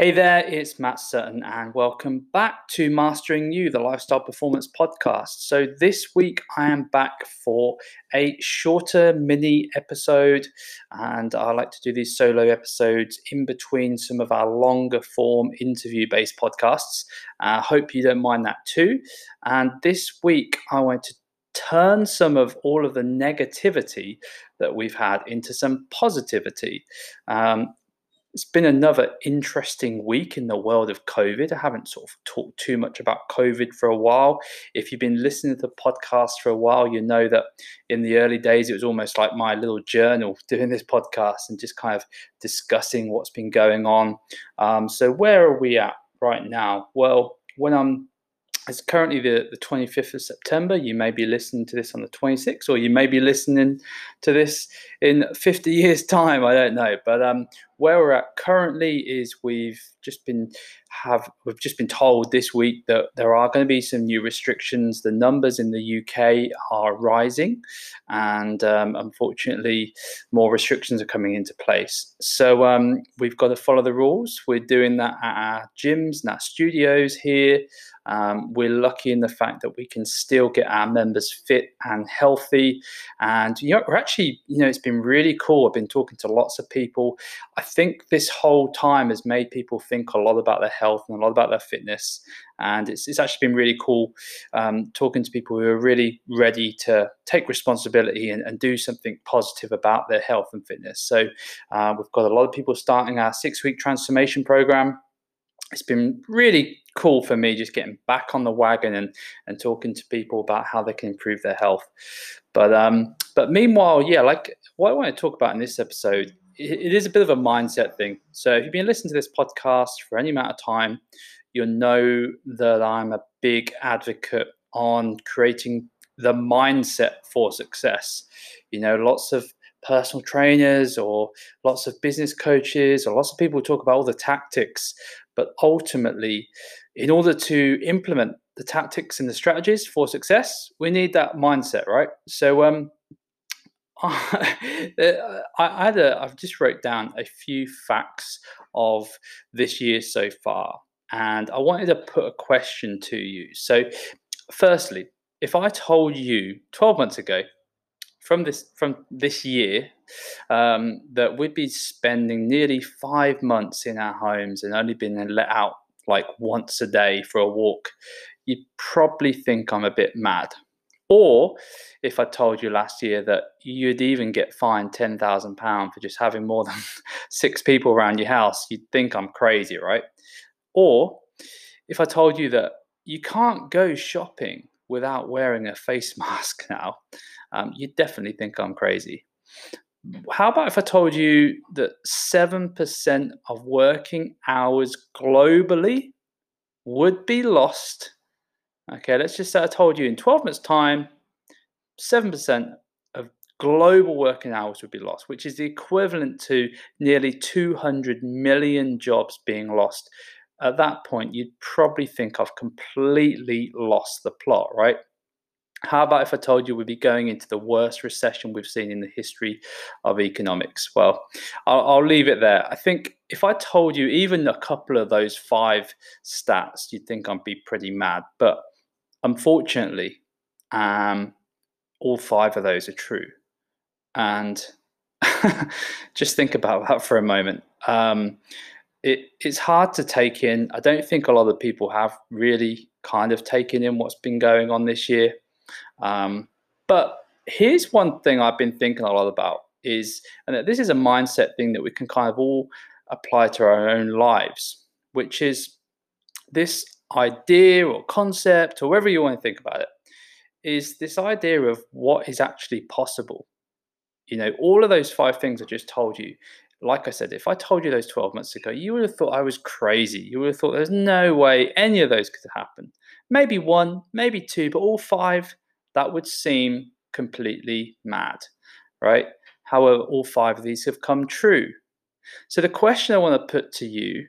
Hey there, it's Matt Sutton, and welcome back to Mastering You, the Lifestyle Performance Podcast. So, this week I am back for a shorter mini episode, and I like to do these solo episodes in between some of our longer form interview based podcasts. I uh, hope you don't mind that too. And this week I want to turn some of all of the negativity that we've had into some positivity. Um, it's been another interesting week in the world of COVID. I haven't sort of talked too much about COVID for a while. If you've been listening to the podcast for a while, you know that in the early days, it was almost like my little journal doing this podcast and just kind of discussing what's been going on. Um, so, where are we at right now? Well, when I'm it's currently the, the 25th of September. You may be listening to this on the 26th, or you may be listening to this in 50 years' time. I don't know. But um, where we're at currently is we've just been have we've just been told this week that there are going to be some new restrictions. The numbers in the UK are rising, and um, unfortunately, more restrictions are coming into place. So um, we've got to follow the rules. We're doing that at our gyms and our studios here. Um, we're lucky in the fact that we can still get our members fit and healthy. And you know, we're actually, you know, it's been really cool. I've been talking to lots of people. I think this whole time has made people think a lot about their health and a lot about their fitness. And it's, it's actually been really cool um, talking to people who are really ready to take responsibility and, and do something positive about their health and fitness. So uh, we've got a lot of people starting our six week transformation program it's been really cool for me just getting back on the wagon and and talking to people about how they can improve their health. But um, but meanwhile, yeah, like what I want to talk about in this episode, it, is a bit of a mindset thing. So if you've been listening to this podcast for any amount of time, you'll know that I'm a big advocate on creating the mindset for success. You know, lots of personal trainers or lots of business coaches or lots of people talk about all the tactics but ultimately, in order to implement the tactics and the strategies for success, we need that mindset, right? So, um, I, I had a, I've just wrote down a few facts of this year so far, and I wanted to put a question to you. So, firstly, if I told you 12 months ago from this from this year um, that we'd be spending nearly five months in our homes and only being let out like once a day for a walk, you'd probably think I'm a bit mad. Or if I told you last year that you'd even get fined ten thousand pounds for just having more than six people around your house, you'd think I'm crazy, right? Or if I told you that you can't go shopping without wearing a face mask now, um, you'd definitely think I'm crazy. How about if I told you that 7% of working hours globally would be lost? Okay, let's just say I told you in 12 months' time, 7% of global working hours would be lost, which is the equivalent to nearly 200 million jobs being lost. At that point, you'd probably think I've completely lost the plot, right? How about if I told you we'd be going into the worst recession we've seen in the history of economics? Well, I'll, I'll, leave it there. I think if I told you even a couple of those five stats, you'd think I'd be pretty mad. But unfortunately, um, all five of those are true. And just think about that for a moment. Um, it, it's hard to take in. I don't think a lot of people have really kind of taken in what's been going on this year. Um, but here's one thing I've been thinking a lot about is, and this is a mindset thing that we can kind of all apply to our own lives, which is this idea or concept or whatever you want to think about it, is this idea of what is actually possible. You know, all of those five things I just told you, like I said, if I told you those 12 months ago, you would have thought I was crazy. You would have thought there's no way any of those could happen. Maybe one, maybe two, but all five, that would seem completely mad, right? However, all five of these have come true. So the question I want to put to you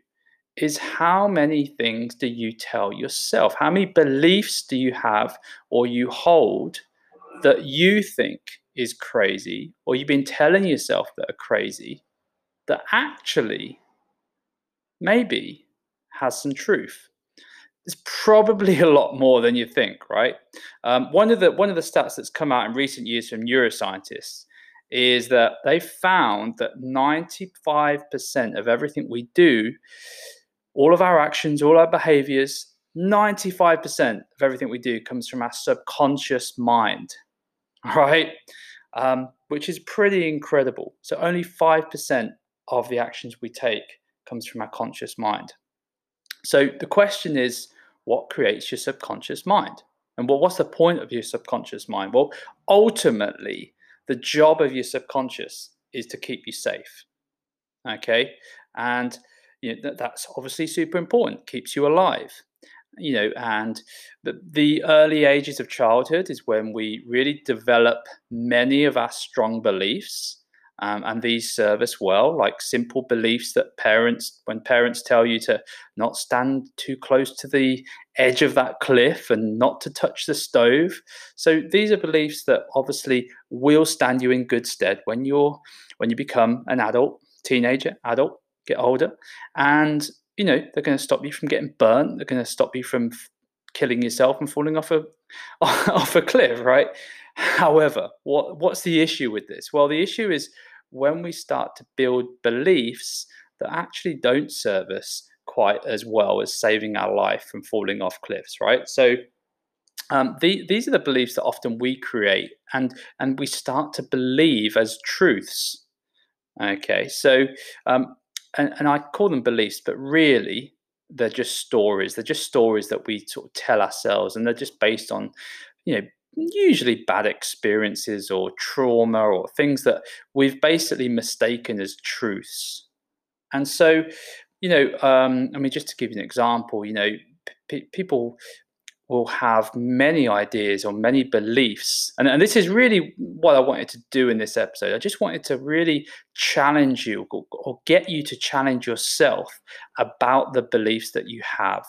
is how many things do you tell yourself? How many beliefs do you have or you hold that you think is crazy or you've been telling yourself that are crazy that actually maybe has some truth. It's probably a lot more than you think, right? Um, one of the one of the stats that's come out in recent years from neuroscientists is that they found that 95% of everything we do, all of our actions, all our behaviors, 95% of everything we do comes from our subconscious mind, right? Um, which is pretty incredible. So only 5% of the actions we take comes from our conscious mind. So the question is, what creates your subconscious mind? And what, what's the point of your subconscious mind? Well, ultimately, the job of your subconscious is to keep you safe. Okay. And you know, that, that's obviously super important, keeps you alive. You know, and the, the early ages of childhood is when we really develop many of our strong beliefs um, and these serve us well, like simple beliefs that parents, when parents tell you to not stand too close to the edge of that cliff and not to touch the stove. So these are beliefs that obviously will stand you in good stead when you're when you become an adult, teenager, adult, get older, and you know they're going to stop you from getting burnt. They're going to stop you from killing yourself and falling off a off a cliff, right? However, what what's the issue with this? Well, the issue is when we start to build beliefs that actually don't serve us quite as well as saving our life from falling off cliffs, right? So um, the, these are the beliefs that often we create and and we start to believe as truths. Okay, so um, and, and I call them beliefs, but really they're just stories. They're just stories that we sort of tell ourselves, and they're just based on you know usually bad experiences or trauma or things that we've basically mistaken as truths. And so, you know, um, I mean, just to give you an example, you know, p- people will have many ideas or many beliefs. And, and this is really what I wanted to do in this episode. I just wanted to really challenge you or, or get you to challenge yourself about the beliefs that you have,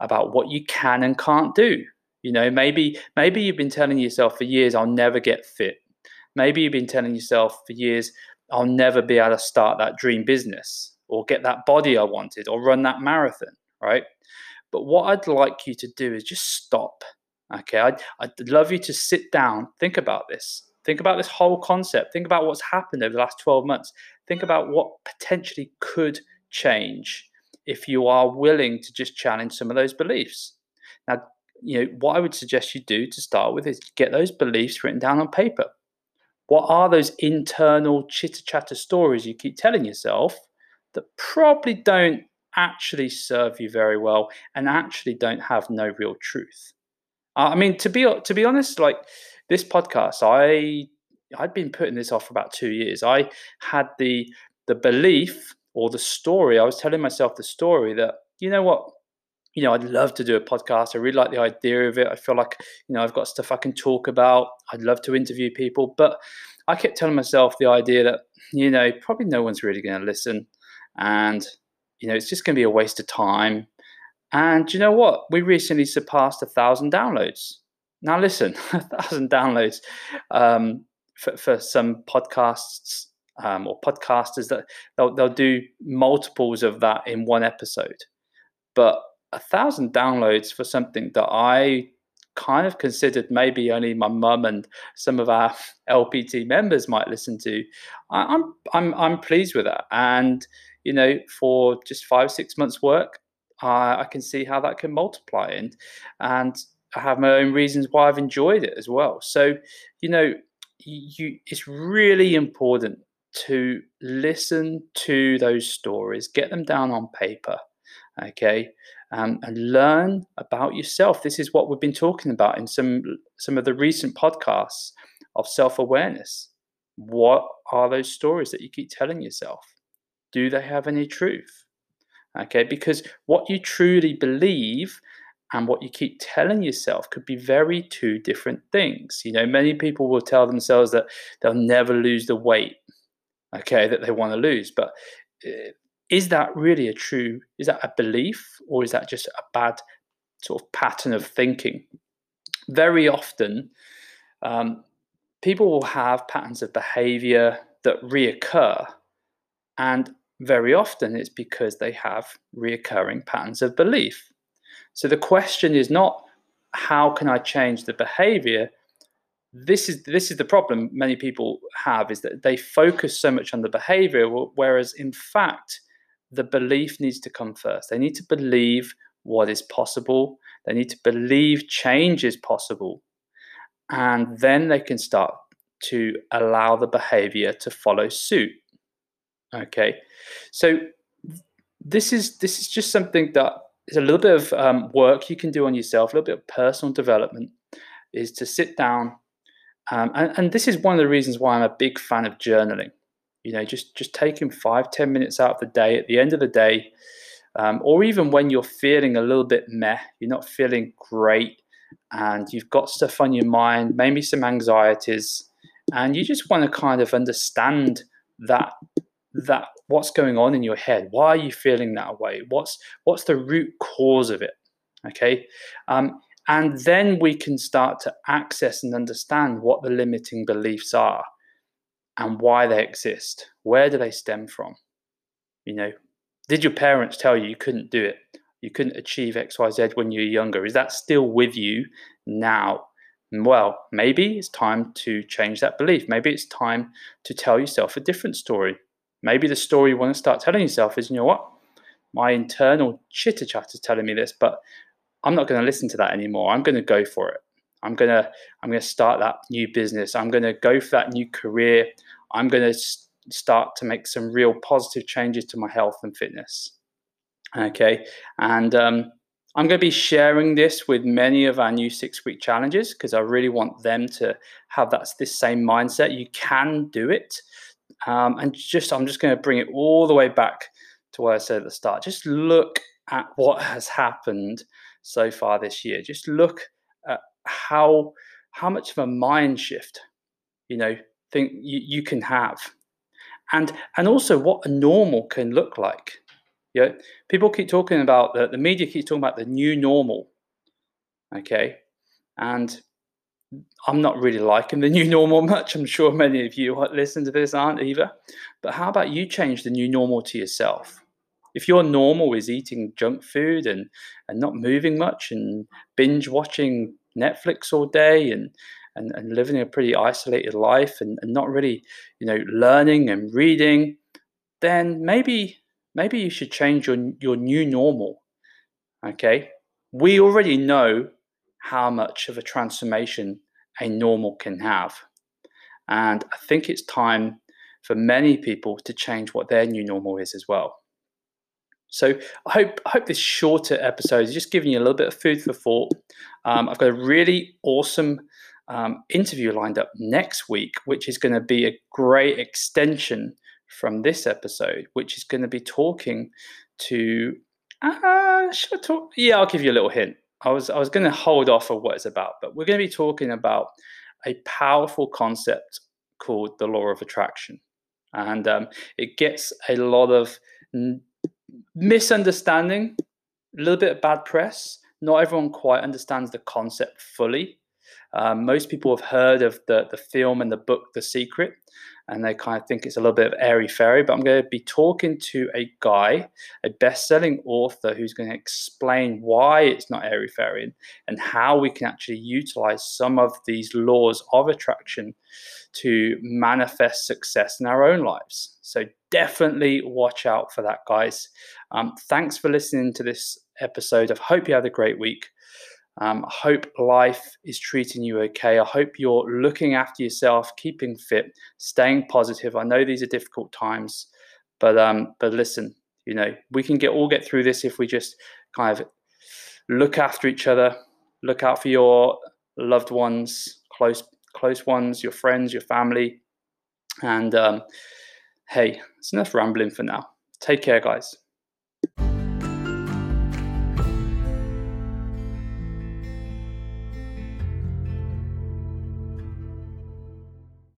about what you can and can't do you know, maybe maybe you've been telling yourself for years, I'll never get fit. Maybe you've been telling yourself for years, I'll never be able to start that dream business or get that body I wanted or run that marathon, right? But what I'd like you to do is just stop. Okay, I'd, I'd love you to sit down, think about this. Think about this whole concept. Think about what's happened over the last 12 months. Think about what potentially could change if you are willing to just challenge some of those beliefs. Now, you know, what I would suggest you do to start with is get those beliefs written down on paper. What are those internal chitter chatter stories you keep telling yourself that probably don't actually serve you very well and actually don't have no real truth? I mean, to be to be honest, like this podcast, I I'd been putting this off for about two years. I had the the belief or the story. I was telling myself the story that you know what you know, I'd love to do a podcast. I really like the idea of it. I feel like, you know, I've got stuff I can talk about. I'd love to interview people. But I kept telling myself the idea that, you know, probably no one's really going to listen. And, you know, it's just going to be a waste of time. And you know what? We recently surpassed a thousand downloads. Now, listen, a thousand downloads um, for, for some podcasts um, or podcasters that they'll, they'll do multiples of that in one episode. But a thousand downloads for something that I kind of considered maybe only my mum and some of our LPT members might listen to. I, I'm I'm I'm pleased with that, and you know, for just five six months work, I, I can see how that can multiply, and and I have my own reasons why I've enjoyed it as well. So, you know, you it's really important to listen to those stories, get them down on paper, okay, um, and learn about yourself. This is what we've been talking about in some some of the recent podcasts of self awareness. What are those stories that you keep telling yourself? Do they have any truth? Okay, because what you truly believe and what you keep telling yourself could be very two different things. You know, many people will tell themselves that they'll never lose the weight, okay, that they want to lose, but eh, is that really a true is that a belief or is that just a bad sort of pattern of thinking very often um, people will have patterns of behavior that reoccur and very often it's because they have reoccurring patterns of belief. So the question is not how can I change the behavior? This is this is the problem many people have is that they focus so much on the behavior, whereas in fact the belief needs to come first. They need to believe what is possible. They need to believe change is possible, and then they can start to allow the behavior to follow suit. Okay, so this is this is just something that is a little bit of um, work you can do on yourself, a little bit of personal development, is to sit down, um, and, and this is one of the reasons why I'm a big fan of journaling. You know, just just taking five ten minutes out of the day at the end of the day, um, or even when you're feeling a little bit meh, you're not feeling great, and you've got stuff on your mind, maybe some anxieties, and you just want to kind of understand that that what's going on in your head? Why are you feeling that way? What's what's the root cause of it? Okay? Um, and then we can start to access and understand what the limiting beliefs are and why they exist. Where do they stem from? You know did your parents tell you you couldn't do it? You couldn't achieve xyz when you were younger? Is that still with you now? Well maybe it's time to change that belief. Maybe it's time to tell yourself a different story Maybe the story you want to start telling yourself is, you know what, my internal chitter chat is telling me this, but I'm not going to listen to that anymore. I'm going to go for it. I'm going to I'm going to start that new business. I'm going to go for that new career. I'm going to start to make some real positive changes to my health and fitness. Okay, and um, I'm going to be sharing this with many of our new six week challenges because I really want them to have that this same mindset. You can do it. Um, and just, I'm just going to bring it all the way back to what I said at the start. Just look at what has happened so far this year. Just look at how how much of a mind shift, you know, think you, you can have, and and also what a normal can look like. You know, people keep talking about the, the media keeps talking about the new normal. Okay, and I'm not really liking the new normal much. I'm sure many of you listen to this aren't either. But how about you change the new normal to yourself? If your normal is eating junk food and, and not moving much and binge watching Netflix all day and, and, and living a pretty isolated life and, and not really, you know, learning and reading, then maybe maybe you should change your your new normal. Okay? We already know how much of a transformation a normal can have. And I think it's time for many people to change what their new normal is as well. So I hope I hope this shorter episode is just giving you a little bit of food for thought. Um, I've got a really awesome um, interview lined up next week, which is going to be a great extension from this episode, which is going to be talking to. Uh, should I talk? Yeah, I'll give you a little hint. I was I was going to hold off of what it's about, but we're going to be talking about a powerful concept called the law of attraction, and um, it gets a lot of n- misunderstanding, a little bit of bad press. Not everyone quite understands the concept fully. Um, most people have heard of the the film and the book The Secret, and they kind of think it's a little bit of airy fairy. But I'm going to be talking to a guy, a best-selling author, who's going to explain why it's not airy fairy and, how we can actually utilize some of these laws of attraction to manifest success in our own lives. So definitely watch out for that, guys. Um, thanks for listening to this episode. I hope you had a great week. Um, I hope life is treating you okay. I hope you're looking after yourself, keeping fit, staying positive. I know these are difficult times, but um, but listen, you know we can get all get through this if we just kind of look after each other, look out for your loved ones, close close ones, your friends, your family, and um, hey, it's enough rambling for now. Take care, guys.